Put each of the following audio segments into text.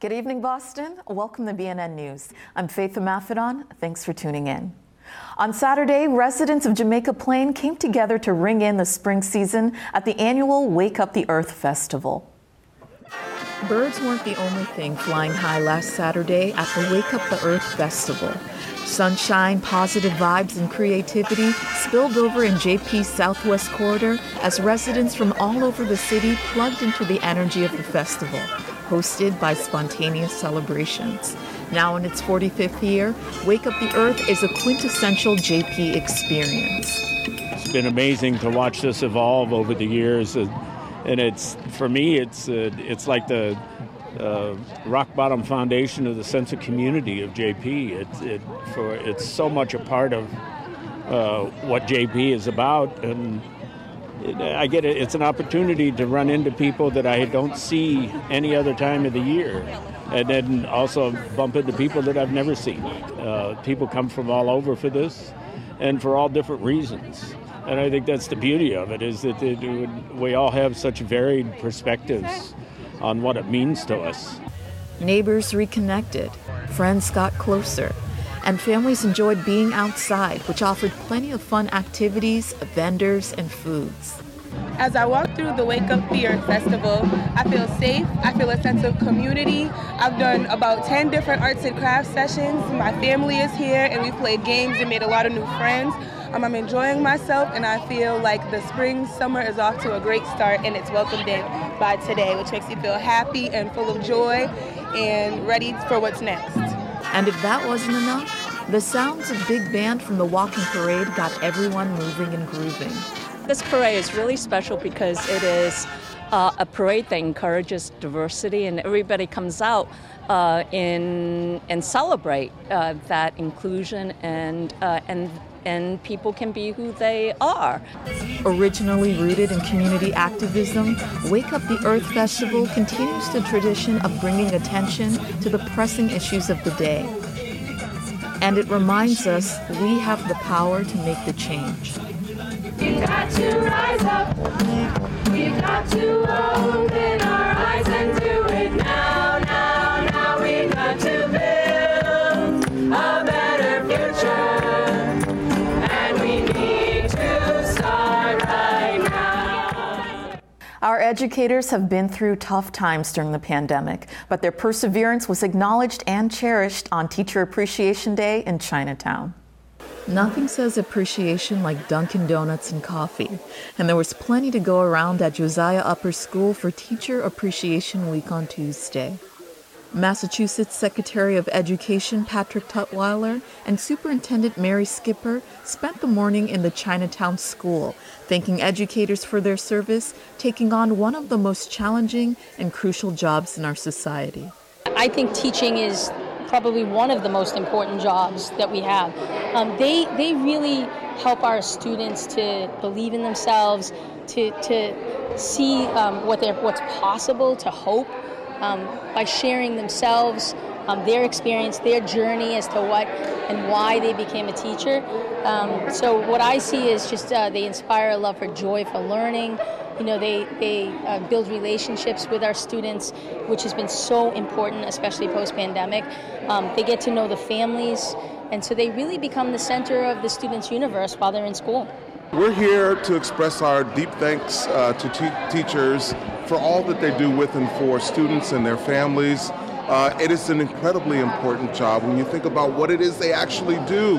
Good evening, Boston. Welcome to BNN News. I'm Faith Maffedon. Thanks for tuning in. On Saturday, residents of Jamaica Plain came together to ring in the spring season at the annual Wake Up the Earth Festival. Birds weren't the only thing flying high last Saturday at the Wake Up the Earth Festival. Sunshine, positive vibes, and creativity spilled over in JP's Southwest Corridor as residents from all over the city plugged into the energy of the festival, hosted by spontaneous celebrations. Now in its 45th year, Wake Up the Earth is a quintessential JP experience. It's been amazing to watch this evolve over the years, and it's for me, it's uh, it's like the uh, rock bottom foundation of the sense of community of JP. It, it, for, it's so much a part of uh, what JP is about, and I get it. It's an opportunity to run into people that I don't see any other time of the year, and then also bump into people that I've never seen. Uh, people come from all over for this, and for all different reasons. And I think that's the beauty of it is that it, we all have such varied perspectives on what it means to us. Neighbors reconnected, friends got closer, and families enjoyed being outside, which offered plenty of fun activities, vendors, and foods. As I walk through the Wake Up Earth Festival, I feel safe, I feel a sense of community. I've done about 10 different arts and crafts sessions. My family is here, and we played games and made a lot of new friends. Um, I'm enjoying myself, and I feel like the spring summer is off to a great start, and it's welcomed in by today, which makes me feel happy and full of joy and ready for what's next. And if that wasn't enough, the sounds of big band from the walking parade got everyone moving and grooving. This parade is really special because it is uh, a parade that encourages diversity, and everybody comes out uh, in and celebrate uh, that inclusion and uh, and and people can be who they are. Originally rooted in community activism, Wake Up the Earth Festival continues the tradition of bringing attention to the pressing issues of the day. And it reminds us we have the power to make the change. We've got to rise up. We've got to open our eyes and do Our educators have been through tough times during the pandemic, but their perseverance was acknowledged and cherished on Teacher Appreciation Day in Chinatown. Nothing says appreciation like Dunkin' Donuts and coffee, and there was plenty to go around at Josiah Upper School for Teacher Appreciation Week on Tuesday. Massachusetts Secretary of Education Patrick Tutwiler and Superintendent Mary Skipper spent the morning in the Chinatown School, thanking educators for their service, taking on one of the most challenging and crucial jobs in our society. I think teaching is probably one of the most important jobs that we have. Um, they they really help our students to believe in themselves, to to see um, what they what's possible, to hope um, by sharing themselves. Um, their experience, their journey as to what and why they became a teacher. Um, so what I see is just uh, they inspire a love for joy for learning, you know, they, they uh, build relationships with our students, which has been so important, especially post pandemic. Um, they get to know the families, and so they really become the center of the students' universe while they're in school. We're here to express our deep thanks uh, to te- teachers for all that they do with and for students and their families. Uh, it is an incredibly important job when you think about what it is they actually do.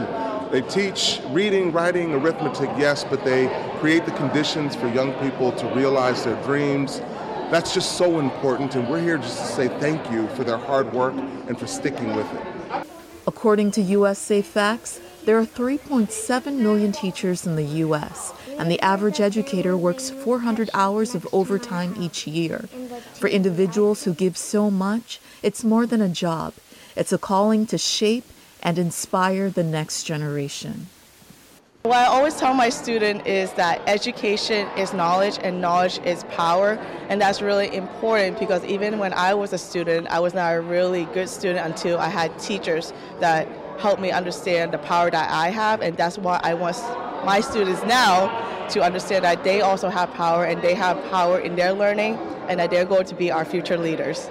They teach reading, writing, arithmetic, yes, but they create the conditions for young people to realize their dreams. That's just so important, and we're here just to say thank you for their hard work and for sticking with it. According to USA Facts, there are 3.7 million teachers in the U.S., and the average educator works 400 hours of overtime each year. For individuals who give so much, it's more than a job, it's a calling to shape and inspire the next generation. What I always tell my student is that education is knowledge and knowledge is power, and that's really important because even when I was a student, I was not a really good student until I had teachers that helped me understand the power that I have, and that's why I want my students now to understand that they also have power and they have power in their learning and that they're going to be our future leaders.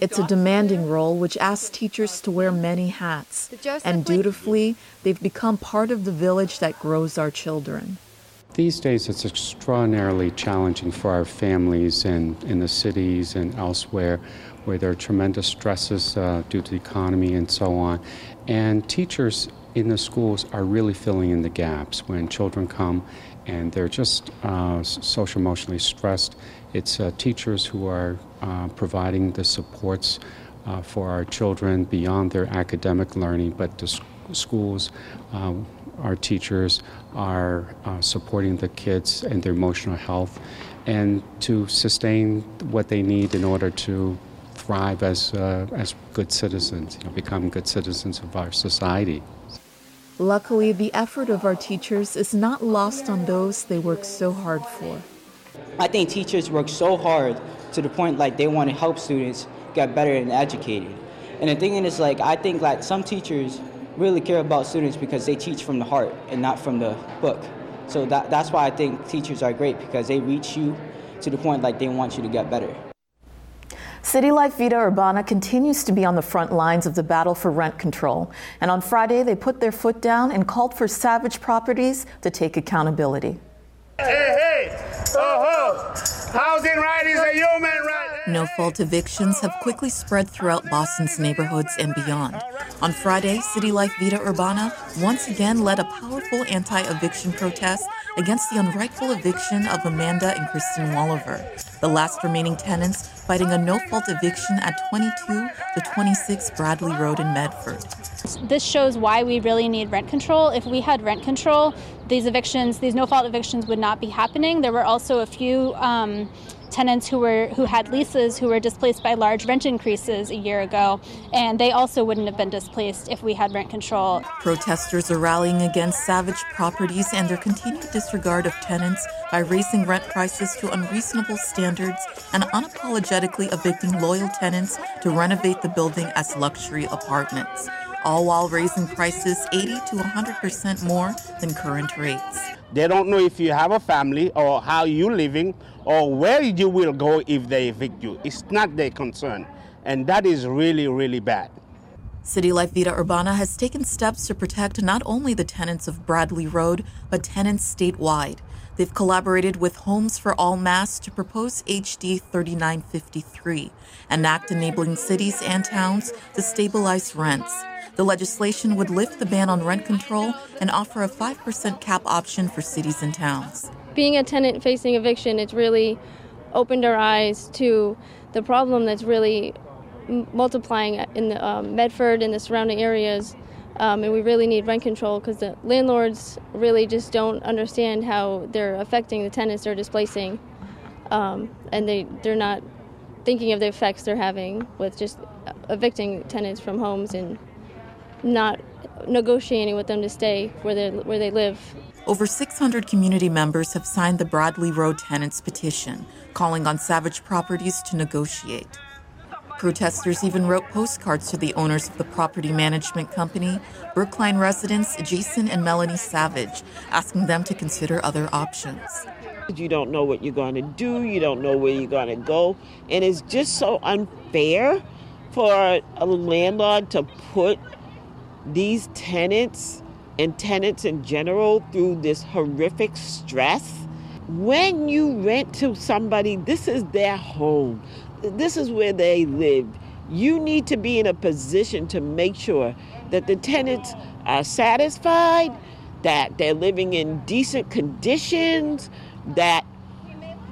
It's a demanding role which asks teachers to wear many hats. And dutifully, they've become part of the village that grows our children. These days, it's extraordinarily challenging for our families in, in the cities and elsewhere where there are tremendous stresses uh, due to the economy and so on. And teachers in the schools are really filling in the gaps when children come and they're just uh, social emotionally stressed. It's uh, teachers who are uh, providing the supports uh, for our children beyond their academic learning, but the schools, uh, our teachers are uh, supporting the kids and their emotional health and to sustain what they need in order to thrive as, uh, as good citizens, you know, become good citizens of our society. Luckily, the effort of our teachers is not lost on those they work so hard for. I think teachers work so hard to the point like they want to help students get better and educated. And the thing is like I think like some teachers really care about students because they teach from the heart and not from the book. So that, that's why I think teachers are great because they reach you to the point like they want you to get better. City Life Vida Urbana continues to be on the front lines of the battle for rent control. And on Friday, they put their foot down and called for Savage Properties to take accountability. Hey, hey, oh, ho. Housing right is a human right. No fault evictions have quickly spread throughout Boston's neighborhoods and beyond. On Friday, City Life Vida Urbana once again led a powerful anti eviction protest against the unrightful eviction of Amanda and Kristen Walliver, the last remaining tenants fighting a no fault eviction at 22 to 26 Bradley Road in Medford. This shows why we really need rent control. If we had rent control, these evictions, these no fault evictions would not be happening. There were also a few. Um, tenants who were who had leases who were displaced by large rent increases a year ago, and they also wouldn't have been displaced if we had rent control. Protesters are rallying against savage properties and their continued disregard of tenants by raising rent prices to unreasonable standards and unapologetically evicting loyal tenants to renovate the building as luxury apartments all while raising prices 80 to 100% more than current rates. They don't know if you have a family or how you're living or where you will go if they evict you. It's not their concern. And that is really, really bad. City Life Vida Urbana has taken steps to protect not only the tenants of Bradley Road, but tenants statewide. They've collaborated with Homes for All Mass to propose HD 3953, an act enabling cities and towns to stabilize rents. The legislation would lift the ban on rent control and offer a 5% cap option for cities and towns. Being a tenant facing eviction, it's really opened our eyes to the problem that's really multiplying in the, um, Medford and the surrounding areas. Um, and we really need rent control because the landlords really just don't understand how they're affecting the tenants they're displacing. Um, and they, they're not thinking of the effects they're having with just evicting tenants from homes and not negotiating with them to stay where they where they live. Over 600 community members have signed the Bradley Road tenants petition, calling on Savage Properties to negotiate. Protesters even wrote postcards to the owners of the property management company, Brookline residents Jason and Melanie Savage, asking them to consider other options. You don't know what you're going to do, you don't know where you're going to go, and it's just so unfair for a landlord to put these tenants and tenants in general through this horrific stress. When you rent to somebody, this is their home, this is where they live. You need to be in a position to make sure that the tenants are satisfied, that they're living in decent conditions, that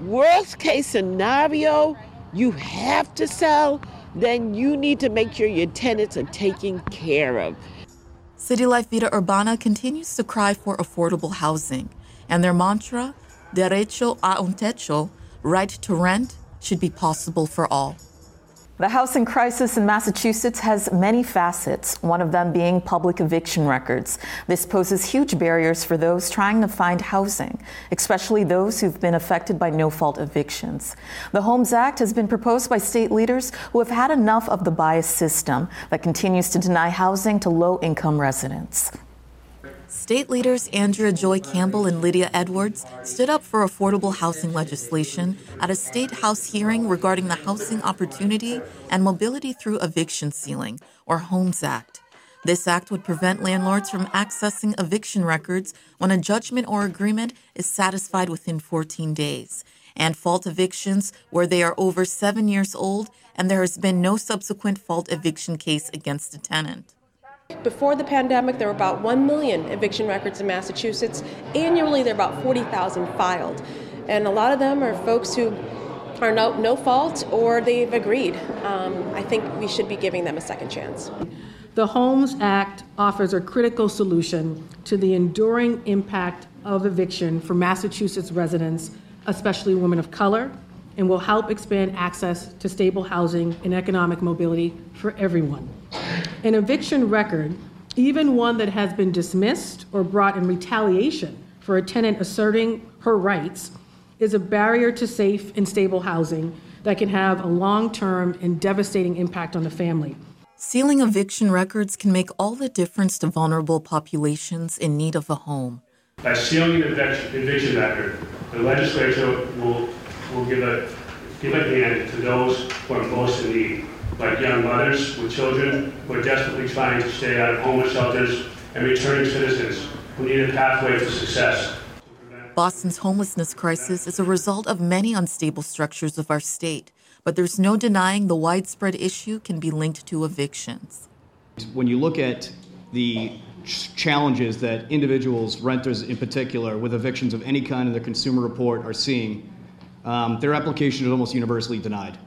worst case scenario, you have to sell, then you need to make sure your tenants are taken care of. City Life Vida Urbana continues to cry for affordable housing, and their mantra, Derecho a un techo, right to rent, should be possible for all. The housing crisis in Massachusetts has many facets, one of them being public eviction records. This poses huge barriers for those trying to find housing, especially those who've been affected by no fault evictions. The Homes Act has been proposed by state leaders who have had enough of the biased system that continues to deny housing to low income residents. State leaders Andrea Joy Campbell and Lydia Edwards stood up for affordable housing legislation at a state house hearing regarding the Housing Opportunity and Mobility Through Eviction Sealing, or HOMES Act. This act would prevent landlords from accessing eviction records when a judgment or agreement is satisfied within 14 days, and fault evictions where they are over seven years old and there has been no subsequent fault eviction case against a tenant. Before the pandemic, there were about 1 million eviction records in Massachusetts. Annually, there are about 40,000 filed. And a lot of them are folks who are no, no fault or they've agreed. Um, I think we should be giving them a second chance. The Homes Act offers a critical solution to the enduring impact of eviction for Massachusetts residents, especially women of color, and will help expand access to stable housing and economic mobility for everyone. An eviction record, even one that has been dismissed or brought in retaliation for a tenant asserting her rights, is a barrier to safe and stable housing that can have a long term and devastating impact on the family. Sealing eviction records can make all the difference to vulnerable populations in need of a home. By sealing an eviction record, the legislature will, will give, a, give a hand to those who are most in need like young mothers with children who are desperately trying to stay out of homeless shelters and returning citizens who need a pathway to success. Boston's homelessness crisis is a result of many unstable structures of our state, but there's no denying the widespread issue can be linked to evictions. When you look at the challenges that individuals, renters in particular, with evictions of any kind in the Consumer Report are seeing, um, their application is almost universally denied.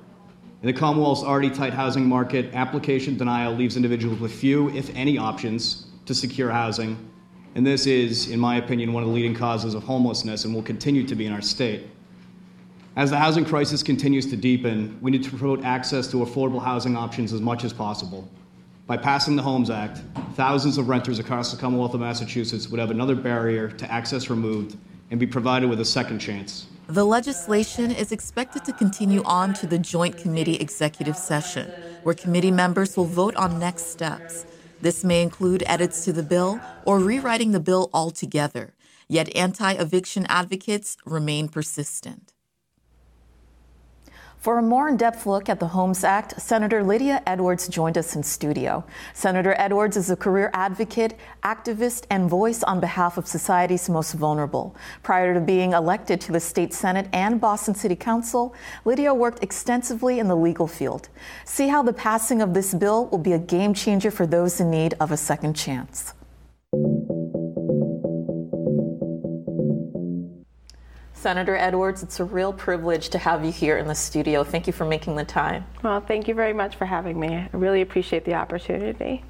In the Commonwealth's already tight housing market, application denial leaves individuals with few, if any, options to secure housing. And this is, in my opinion, one of the leading causes of homelessness and will continue to be in our state. As the housing crisis continues to deepen, we need to promote access to affordable housing options as much as possible. By passing the Homes Act, thousands of renters across the Commonwealth of Massachusetts would have another barrier to access removed and be provided with a second chance. The legislation is expected to continue on to the Joint Committee executive session, where committee members will vote on next steps. This may include edits to the bill or rewriting the bill altogether, yet anti eviction advocates remain persistent. For a more in depth look at the Homes Act, Senator Lydia Edwards joined us in studio. Senator Edwards is a career advocate, activist, and voice on behalf of society's most vulnerable. Prior to being elected to the state Senate and Boston City Council, Lydia worked extensively in the legal field. See how the passing of this bill will be a game changer for those in need of a second chance. Senator Edwards, it's a real privilege to have you here in the studio. Thank you for making the time. Well, thank you very much for having me. I really appreciate the opportunity.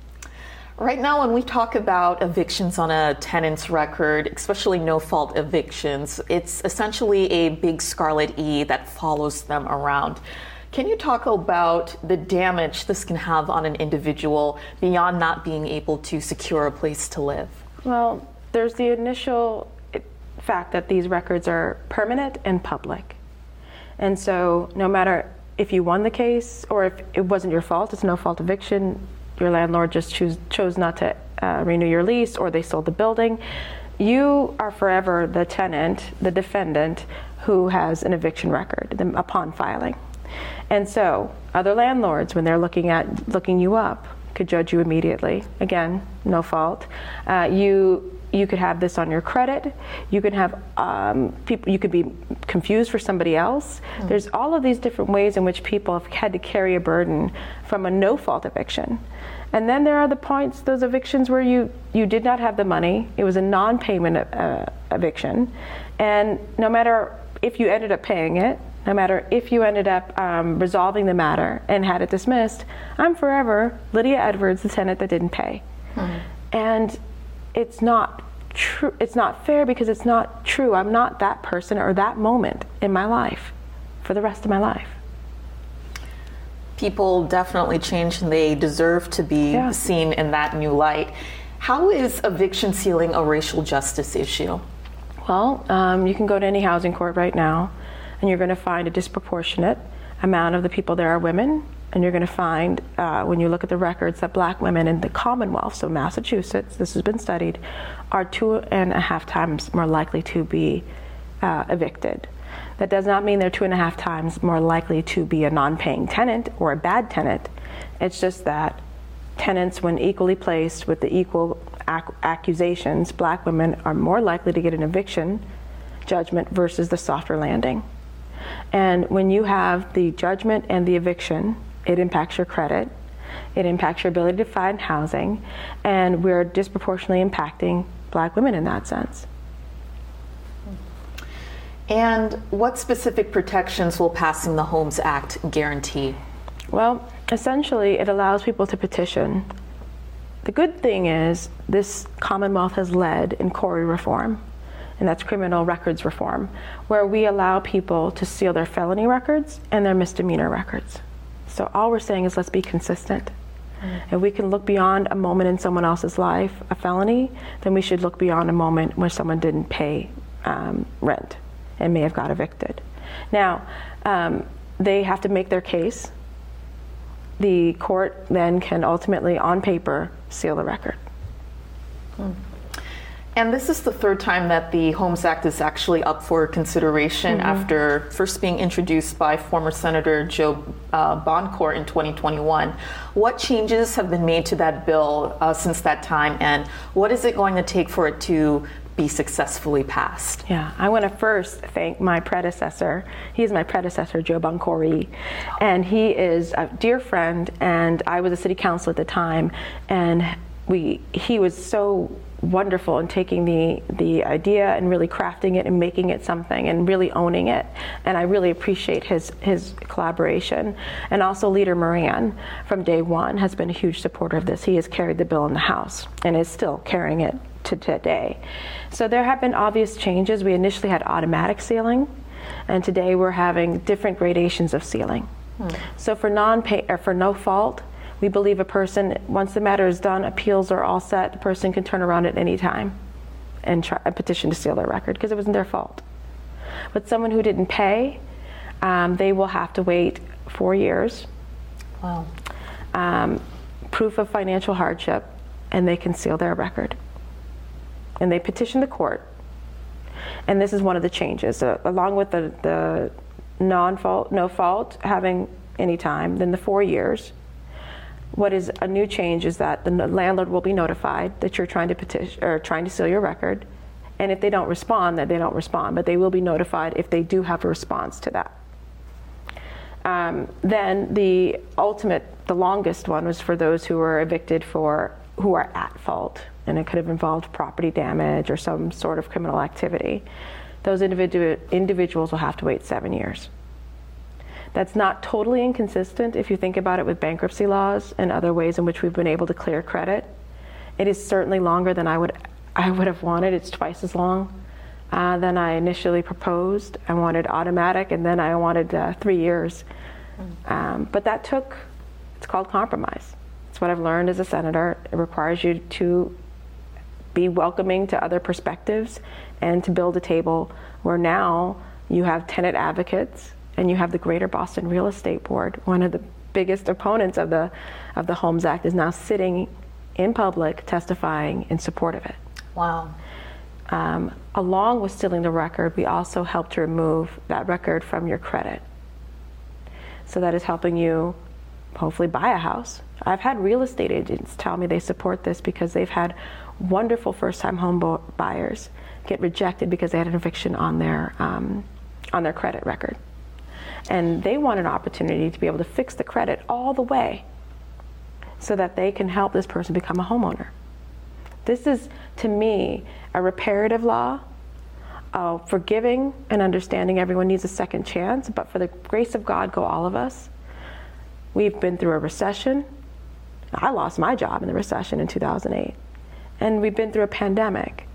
Right now, when we talk about evictions on a tenant's record, especially no fault evictions, it's essentially a big scarlet E that follows them around. Can you talk about the damage this can have on an individual beyond not being able to secure a place to live? Well, there's the initial fact that these records are permanent and public. And so, no matter if you won the case or if it wasn't your fault, it's no fault eviction, your landlord just choose, chose not to uh, renew your lease or they sold the building, you are forever the tenant, the defendant, who has an eviction record upon filing. And so, other landlords, when they're looking at looking you up, could judge you immediately. Again, no fault. Uh, you you could have this on your credit. You could have um, people. You could be confused for somebody else. Mm. There's all of these different ways in which people have had to carry a burden from a no-fault eviction. And then there are the points, those evictions where you you did not have the money. It was a non-payment uh, eviction, and no matter if you ended up paying it, no matter if you ended up um, resolving the matter and had it dismissed, I'm forever Lydia Edwards, the tenant that didn't pay. Mm. And it's not true it's not fair because it's not true. I'm not that person or that moment in my life for the rest of my life. People definitely change and they deserve to be yeah. seen in that new light. How is eviction sealing a racial justice issue? Well um, you can go to any housing court right now and you're going to find a disproportionate amount of the people there are women and you're going to find uh, when you look at the records that black women in the Commonwealth, so Massachusetts, this has been studied, are two and a half times more likely to be uh, evicted. That does not mean they're two and a half times more likely to be a non paying tenant or a bad tenant. It's just that tenants, when equally placed with the equal ac- accusations, black women are more likely to get an eviction judgment versus the softer landing. And when you have the judgment and the eviction, it impacts your credit, it impacts your ability to find housing, and we're disproportionately impacting black women in that sense. And what specific protections will passing the Homes Act guarantee? Well, essentially, it allows people to petition. The good thing is, this Commonwealth has led in CORI reform, and that's criminal records reform, where we allow people to seal their felony records and their misdemeanor records. So all we're saying is let's be consistent. If we can look beyond a moment in someone else's life, a felony, then we should look beyond a moment where someone didn't pay um, rent and may have got evicted. Now, um, they have to make their case. The court then can ultimately, on paper, seal the record. Hmm. And this is the third time that the Homes Act is actually up for consideration mm-hmm. after first being introduced by former Senator Joe uh, Boncore in 2021. What changes have been made to that bill uh, since that time, and what is it going to take for it to be successfully passed? Yeah, I want to first thank my predecessor. He's my predecessor, Joe Boncore, and he is a dear friend. And I was a city council at the time, and we he was so wonderful in taking the the idea and really crafting it and making it something and really owning it. And I really appreciate his his collaboration. And also Leader Moran from day one has been a huge supporter of this. He has carried the bill in the House and is still carrying it to today. So there have been obvious changes. We initially had automatic sealing, and today we're having different gradations of sealing. Hmm. So for or for no fault, we believe a person, once the matter is done, appeals are all set, the person can turn around at any time and try petition to seal their record because it wasn't their fault. But someone who didn't pay, um, they will have to wait four years. Wow. Um, proof of financial hardship, and they can seal their record. And they petition the court. And this is one of the changes, uh, along with the, the non-fault, no fault, having any time, then the four years what is a new change is that the landlord will be notified that you're trying to petition or trying to seal your record, and if they don't respond, that they don't respond, but they will be notified if they do have a response to that. Um, then the ultimate, the longest one was for those who were evicted for who are at fault, and it could have involved property damage or some sort of criminal activity. Those individu- individuals will have to wait seven years. That's not totally inconsistent if you think about it with bankruptcy laws and other ways in which we've been able to clear credit. It is certainly longer than I would I would have wanted. It's twice as long uh, than I initially proposed. I wanted automatic, and then I wanted uh, three years. Um, but that took. It's called compromise. It's what I've learned as a senator. It requires you to be welcoming to other perspectives and to build a table where now you have tenant advocates and you have the Greater Boston Real Estate Board, one of the biggest opponents of the of the Homes Act, is now sitting in public testifying in support of it. Wow. Um, along with sealing the record, we also help to remove that record from your credit. So that is helping you hopefully buy a house. I've had real estate agents tell me they support this because they've had wonderful first time home buyers get rejected because they had an eviction on their, um, on their credit record. And they want an opportunity to be able to fix the credit all the way so that they can help this person become a homeowner. This is, to me, a reparative law, forgiving and understanding everyone needs a second chance, but for the grace of God, go all of us. We've been through a recession. I lost my job in the recession in 2008. And we've been through a pandemic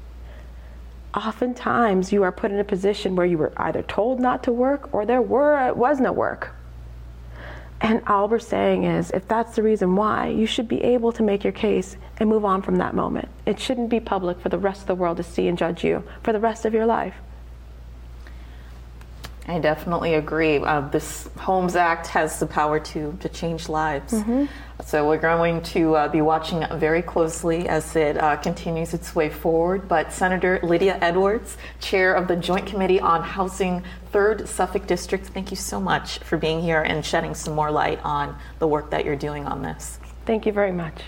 oftentimes you are put in a position where you were either told not to work or there were was no work. And all we're saying is if that's the reason why, you should be able to make your case and move on from that moment. It shouldn't be public for the rest of the world to see and judge you for the rest of your life. I definitely agree. Uh, this Homes Act has the power to, to change lives. Mm-hmm. So we're going to uh, be watching very closely as it uh, continues its way forward. But Senator Lydia Edwards, chair of the Joint Committee on Housing, 3rd Suffolk District, thank you so much for being here and shedding some more light on the work that you're doing on this. Thank you very much.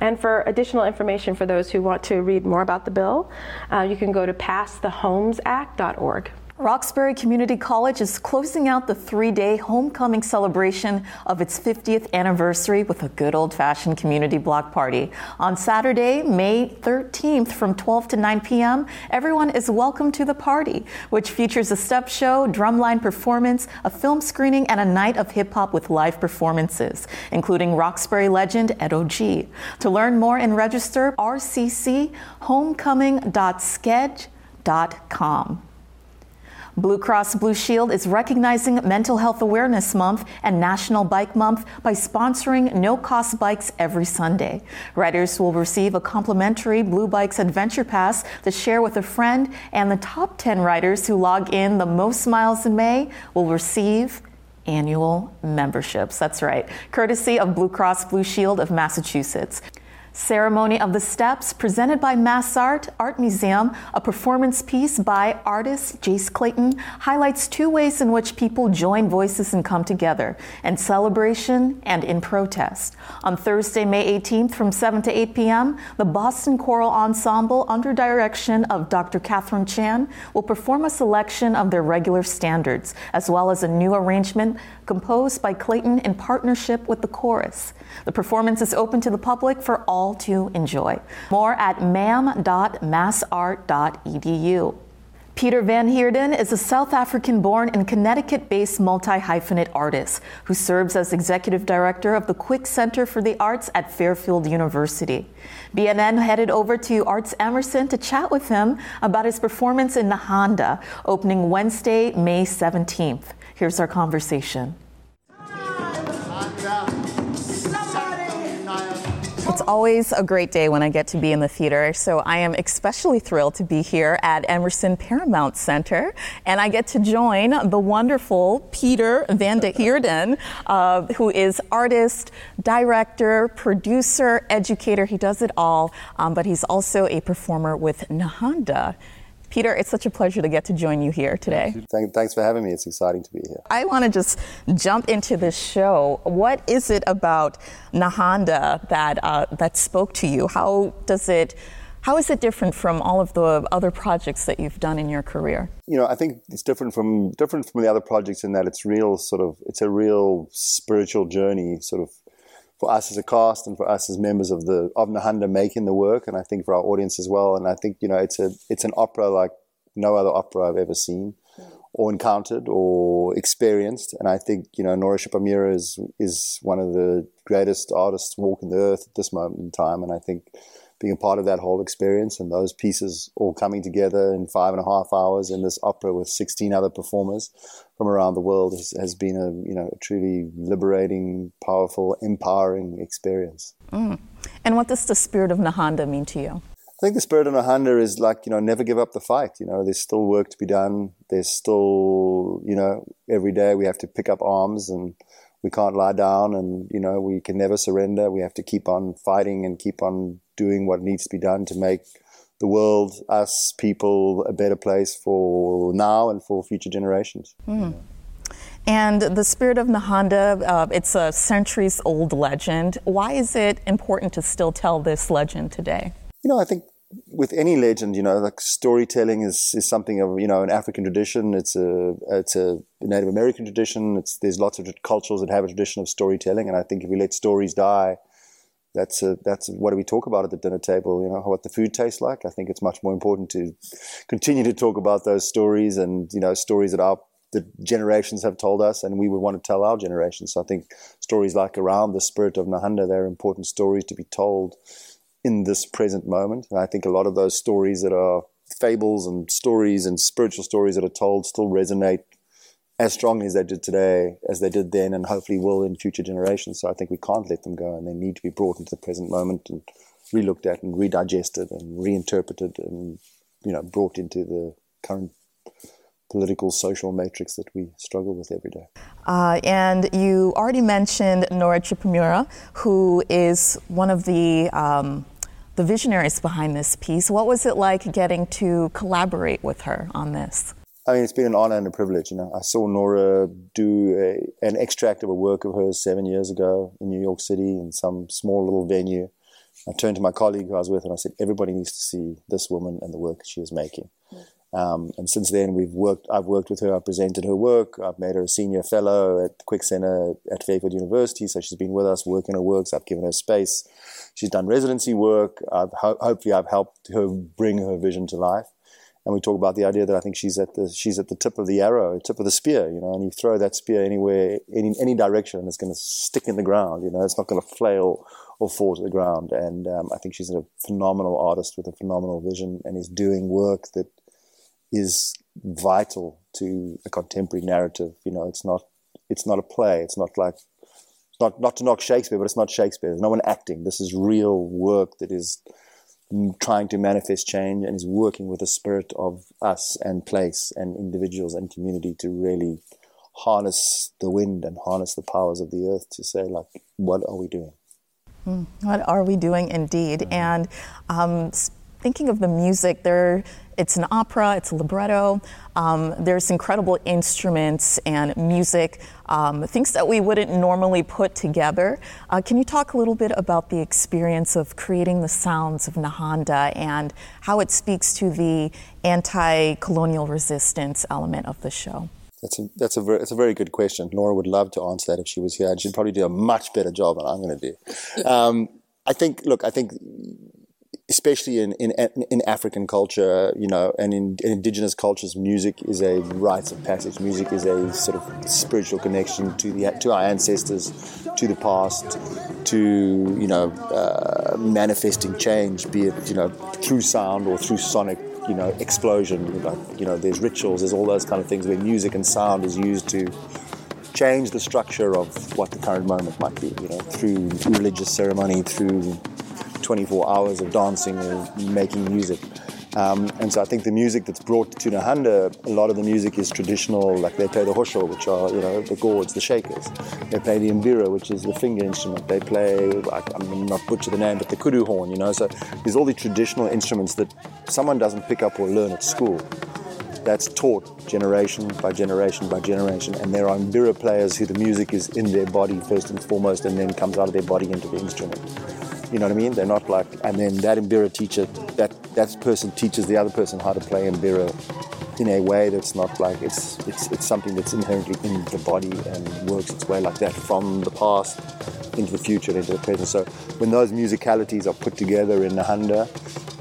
And for additional information for those who want to read more about the bill, uh, you can go to passthehomesact.org. Roxbury Community College is closing out the three day homecoming celebration of its 50th anniversary with a good old fashioned community block party. On Saturday, May 13th from 12 to 9 p.m., everyone is welcome to the party, which features a step show, drumline performance, a film screening, and a night of hip hop with live performances, including Roxbury legend Ed O.G. To learn more and register, rcchomecoming.sketch.com. Blue Cross Blue Shield is recognizing Mental Health Awareness Month and National Bike Month by sponsoring no cost bikes every Sunday. Riders will receive a complimentary Blue Bikes Adventure Pass to share with a friend, and the top 10 riders who log in the most miles in May will receive annual memberships. That's right, courtesy of Blue Cross Blue Shield of Massachusetts. Ceremony of the Steps, presented by Mass Art Art Museum, a performance piece by artist Jace Clayton, highlights two ways in which people join voices and come together in celebration and in protest. On Thursday, May 18th from 7 to 8 p.m., the Boston Choral Ensemble, under direction of Dr. Catherine Chan, will perform a selection of their regular standards, as well as a new arrangement composed by Clayton in partnership with the chorus. The performance is open to the public for all to enjoy. More at mam.massart.edu. Peter Van Heerden is a South African born and Connecticut based multi hyphenate artist who serves as executive director of the Quick Center for the Arts at Fairfield University. BNN headed over to Arts Emerson to chat with him about his performance in Nehanda, opening Wednesday, May 17th. Here's our conversation. It's always a great day when I get to be in the theater, so I am especially thrilled to be here at Emerson Paramount Center, and I get to join the wonderful Peter Van de Heerden, uh, who is artist, director, producer, educator. He does it all, um, but he's also a performer with Nehanda. Peter, it's such a pleasure to get to join you here today. Thanks for having me. It's exciting to be here. I want to just jump into this show. What is it about Nehanda that uh, that spoke to you? How does it? How is it different from all of the other projects that you've done in your career? You know, I think it's different from different from the other projects in that it's real sort of it's a real spiritual journey, sort of for us as a cast and for us as members of the of Nehanda making the work, and I think for our audience as well. And I think you know it's a it's an opera like no other opera I've ever seen hmm. or encountered or experienced. And I think you know Nora Chipaumire is is one of the greatest artists walking the earth at this moment in time, and I think being a part of that whole experience and those pieces all coming together in five and a half hours in this opera with 16 other performers from around the world has, has been a you know a truly liberating, powerful, empowering experience. Mm. And what does the spirit of Nehanda mean to you? I think the spirit of Nehanda is like, you know, never give up the fight. You know, there's still work to be done. There's still, you know, every day we have to pick up arms and we can't lie down and, you know, we can never surrender. We have to keep on fighting and keep on doing what needs to be done to make the world, us people, a better place for now and for future generations. Mm. And the spirit of Nehanda, uh, it's a centuries old legend. Why is it important to still tell this legend today? You know, I think with any legend, you know, like storytelling is, is something of, you know, an African tradition. It's a, it's a Native American tradition. It's, there's lots of cultures that have a tradition of storytelling. And I think if we let stories die, that's a, that's what do we talk about at the dinner table? You know what the food tastes like. I think it's much more important to continue to talk about those stories and you know stories that our the generations have told us, and we would want to tell our generation. So I think stories like around the spirit of Nehanda, they're important stories to be told in this present moment. And I think a lot of those stories that are fables and stories and spiritual stories that are told still resonate as strongly as they did today, as they did then, and hopefully will in future generations. So I think we can't let them go, and they need to be brought into the present moment and relooked at and redigested and reinterpreted and you know brought into the current political, social matrix that we struggle with every day. Uh, and you already mentioned Nora Chipaumire, who is one of the um, the visionaries behind this piece. What was it like getting to collaborate with her on this? I mean, it's been an honor and a privilege. You know, I saw Nora do a, an extract of a work of hers seven years ago in New York City in some small little venue. I turned to my colleague who I was with and I said, everybody needs to see this woman and the work she is making. Um, and since then, we've worked. I've worked with her. I've presented her work. I've made her a senior fellow at Quick Center at Fairfield University. So she's been with us working her works. I've given her space. She's done residency work. I've ho- hopefully I've helped her bring her vision to life. And we talk about the idea that I think she's at the she's at the tip of the arrow, tip of the spear. You know, and you throw that spear anywhere, any any direction, and it's going to stick in the ground. You know, it's not going to flail or fall to the ground. And um, I think she's a phenomenal artist with a phenomenal vision, and is doing work that is vital to a contemporary narrative. You know, it's not it's not a play. It's not like not not to knock Shakespeare, but it's not Shakespeare. There's no one acting. This is real work that is trying to manifest change and is working with the spirit of us and place and individuals and community to really harness the wind and harness the powers of the earth to say like what are we doing? Mm, what are we doing indeed? Mm-hmm. and um, thinking of the music there it's an opera, it's a libretto. Um, there's incredible instruments and music, um, things that we wouldn't normally put together. Uh, can you talk a little bit about the experience of creating the sounds of Nehanda and how it speaks to the anti colonial resistance element of the show? That's a that's a very, that's a very good question. Nora would love to answer that if she was here, and she'd probably do a much better job than I'm going to do. Um, I think, look, I think especially in, in, in African culture, you know, and in, in, indigenous cultures, music is a rites of passage. Music is a sort of spiritual connection to the to our ancestors, to the past, to you know, uh, manifesting change, be it you know through sound or through sonic. You know, explosion. You know, there's rituals. There's all those kind of things where music and sound is used to change the structure of what the current moment might be. You know, through religious ceremony, through 24 hours of dancing or making music. Um, and so I think the music that's brought to Nehanda, a lot of the music is traditional, like they play the hosho, which are, you know, the gourds, the shakers. They play the mbira, which is the finger instrument. They play, I'm not butcher the name, but the kudu horn, you know. So there's all the traditional instruments that someone doesn't pick up or learn at school. That's taught generation by generation by generation. And there are mbira players who the music is in their body first and foremost and then comes out of their body into the instrument. You know what I mean? They're not like, and then that Mbira teacher, that that person teaches the other person how to play Mbira in a way that's not like it's it's it's something that's inherently in the body and works its way like that from the past into the future and into the present. So when those musicalities are put together in Nehanda,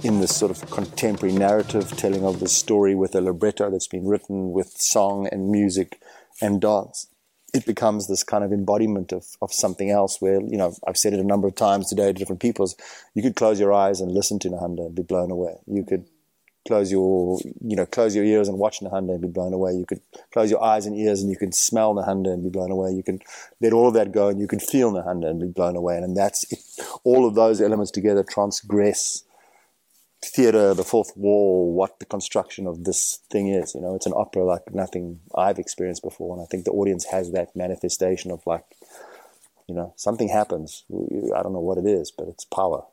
in this sort of contemporary narrative telling of the story with a libretto that's been written with song and music and dance, it becomes this kind of embodiment of, of something else where, you know, I've said it a number of times today to different peoples. You could close your eyes and listen to Nehanda and be blown away. You could close your, you know, close your ears and watch Nehanda and be blown away. You could close your eyes and ears and you could smell Nehanda and be blown away. You could let all of that go and you could feel Nehanda and be blown away. And that's it. all of those elements together transgress theater, the fourth wall, what the construction of this thing is. You know, it's an opera like nothing I've experienced before, and I think the audience has that manifestation of like, you know, something happens. I don't know what it is, but it's power.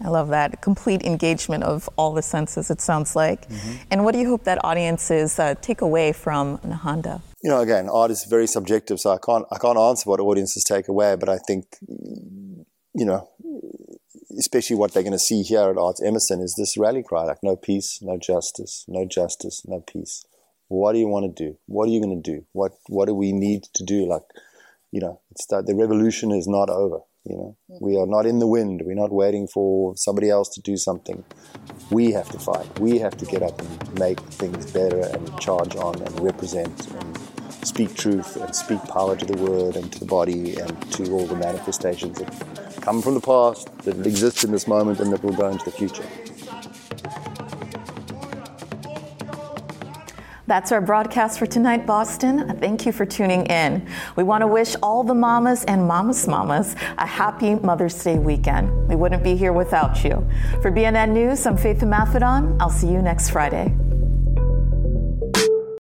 I love that complete engagement of all the senses. It sounds like. Mm-hmm. And what do you hope that audiences uh, take away from Nehanda? You know, again, art is very subjective, so I can't I can't answer what audiences take away. But I think, you know, especially what they're going to see here at Arts Emerson is this rally cry like no peace, no justice, no justice, no peace. What do you want to do? What are you going to do? What what do we need to do? Like, you know, it's that the revolution is not over. You know, mm. we are not in the wind. We're not waiting for somebody else to do something. We have to fight. We have to get up and make things better and charge on and represent and speak truth and speak power to the word and to the body and to all the manifestations that come from the past, that exist in this moment, and that will go into the future. That's our broadcast for tonight, Boston. Thank you for tuning in. We want to wish all the mamas and mamas mamas a happy Mother's Day weekend. We wouldn't be here without you. For BNN News, I'm Faith Maffedon. I'll see you next Friday.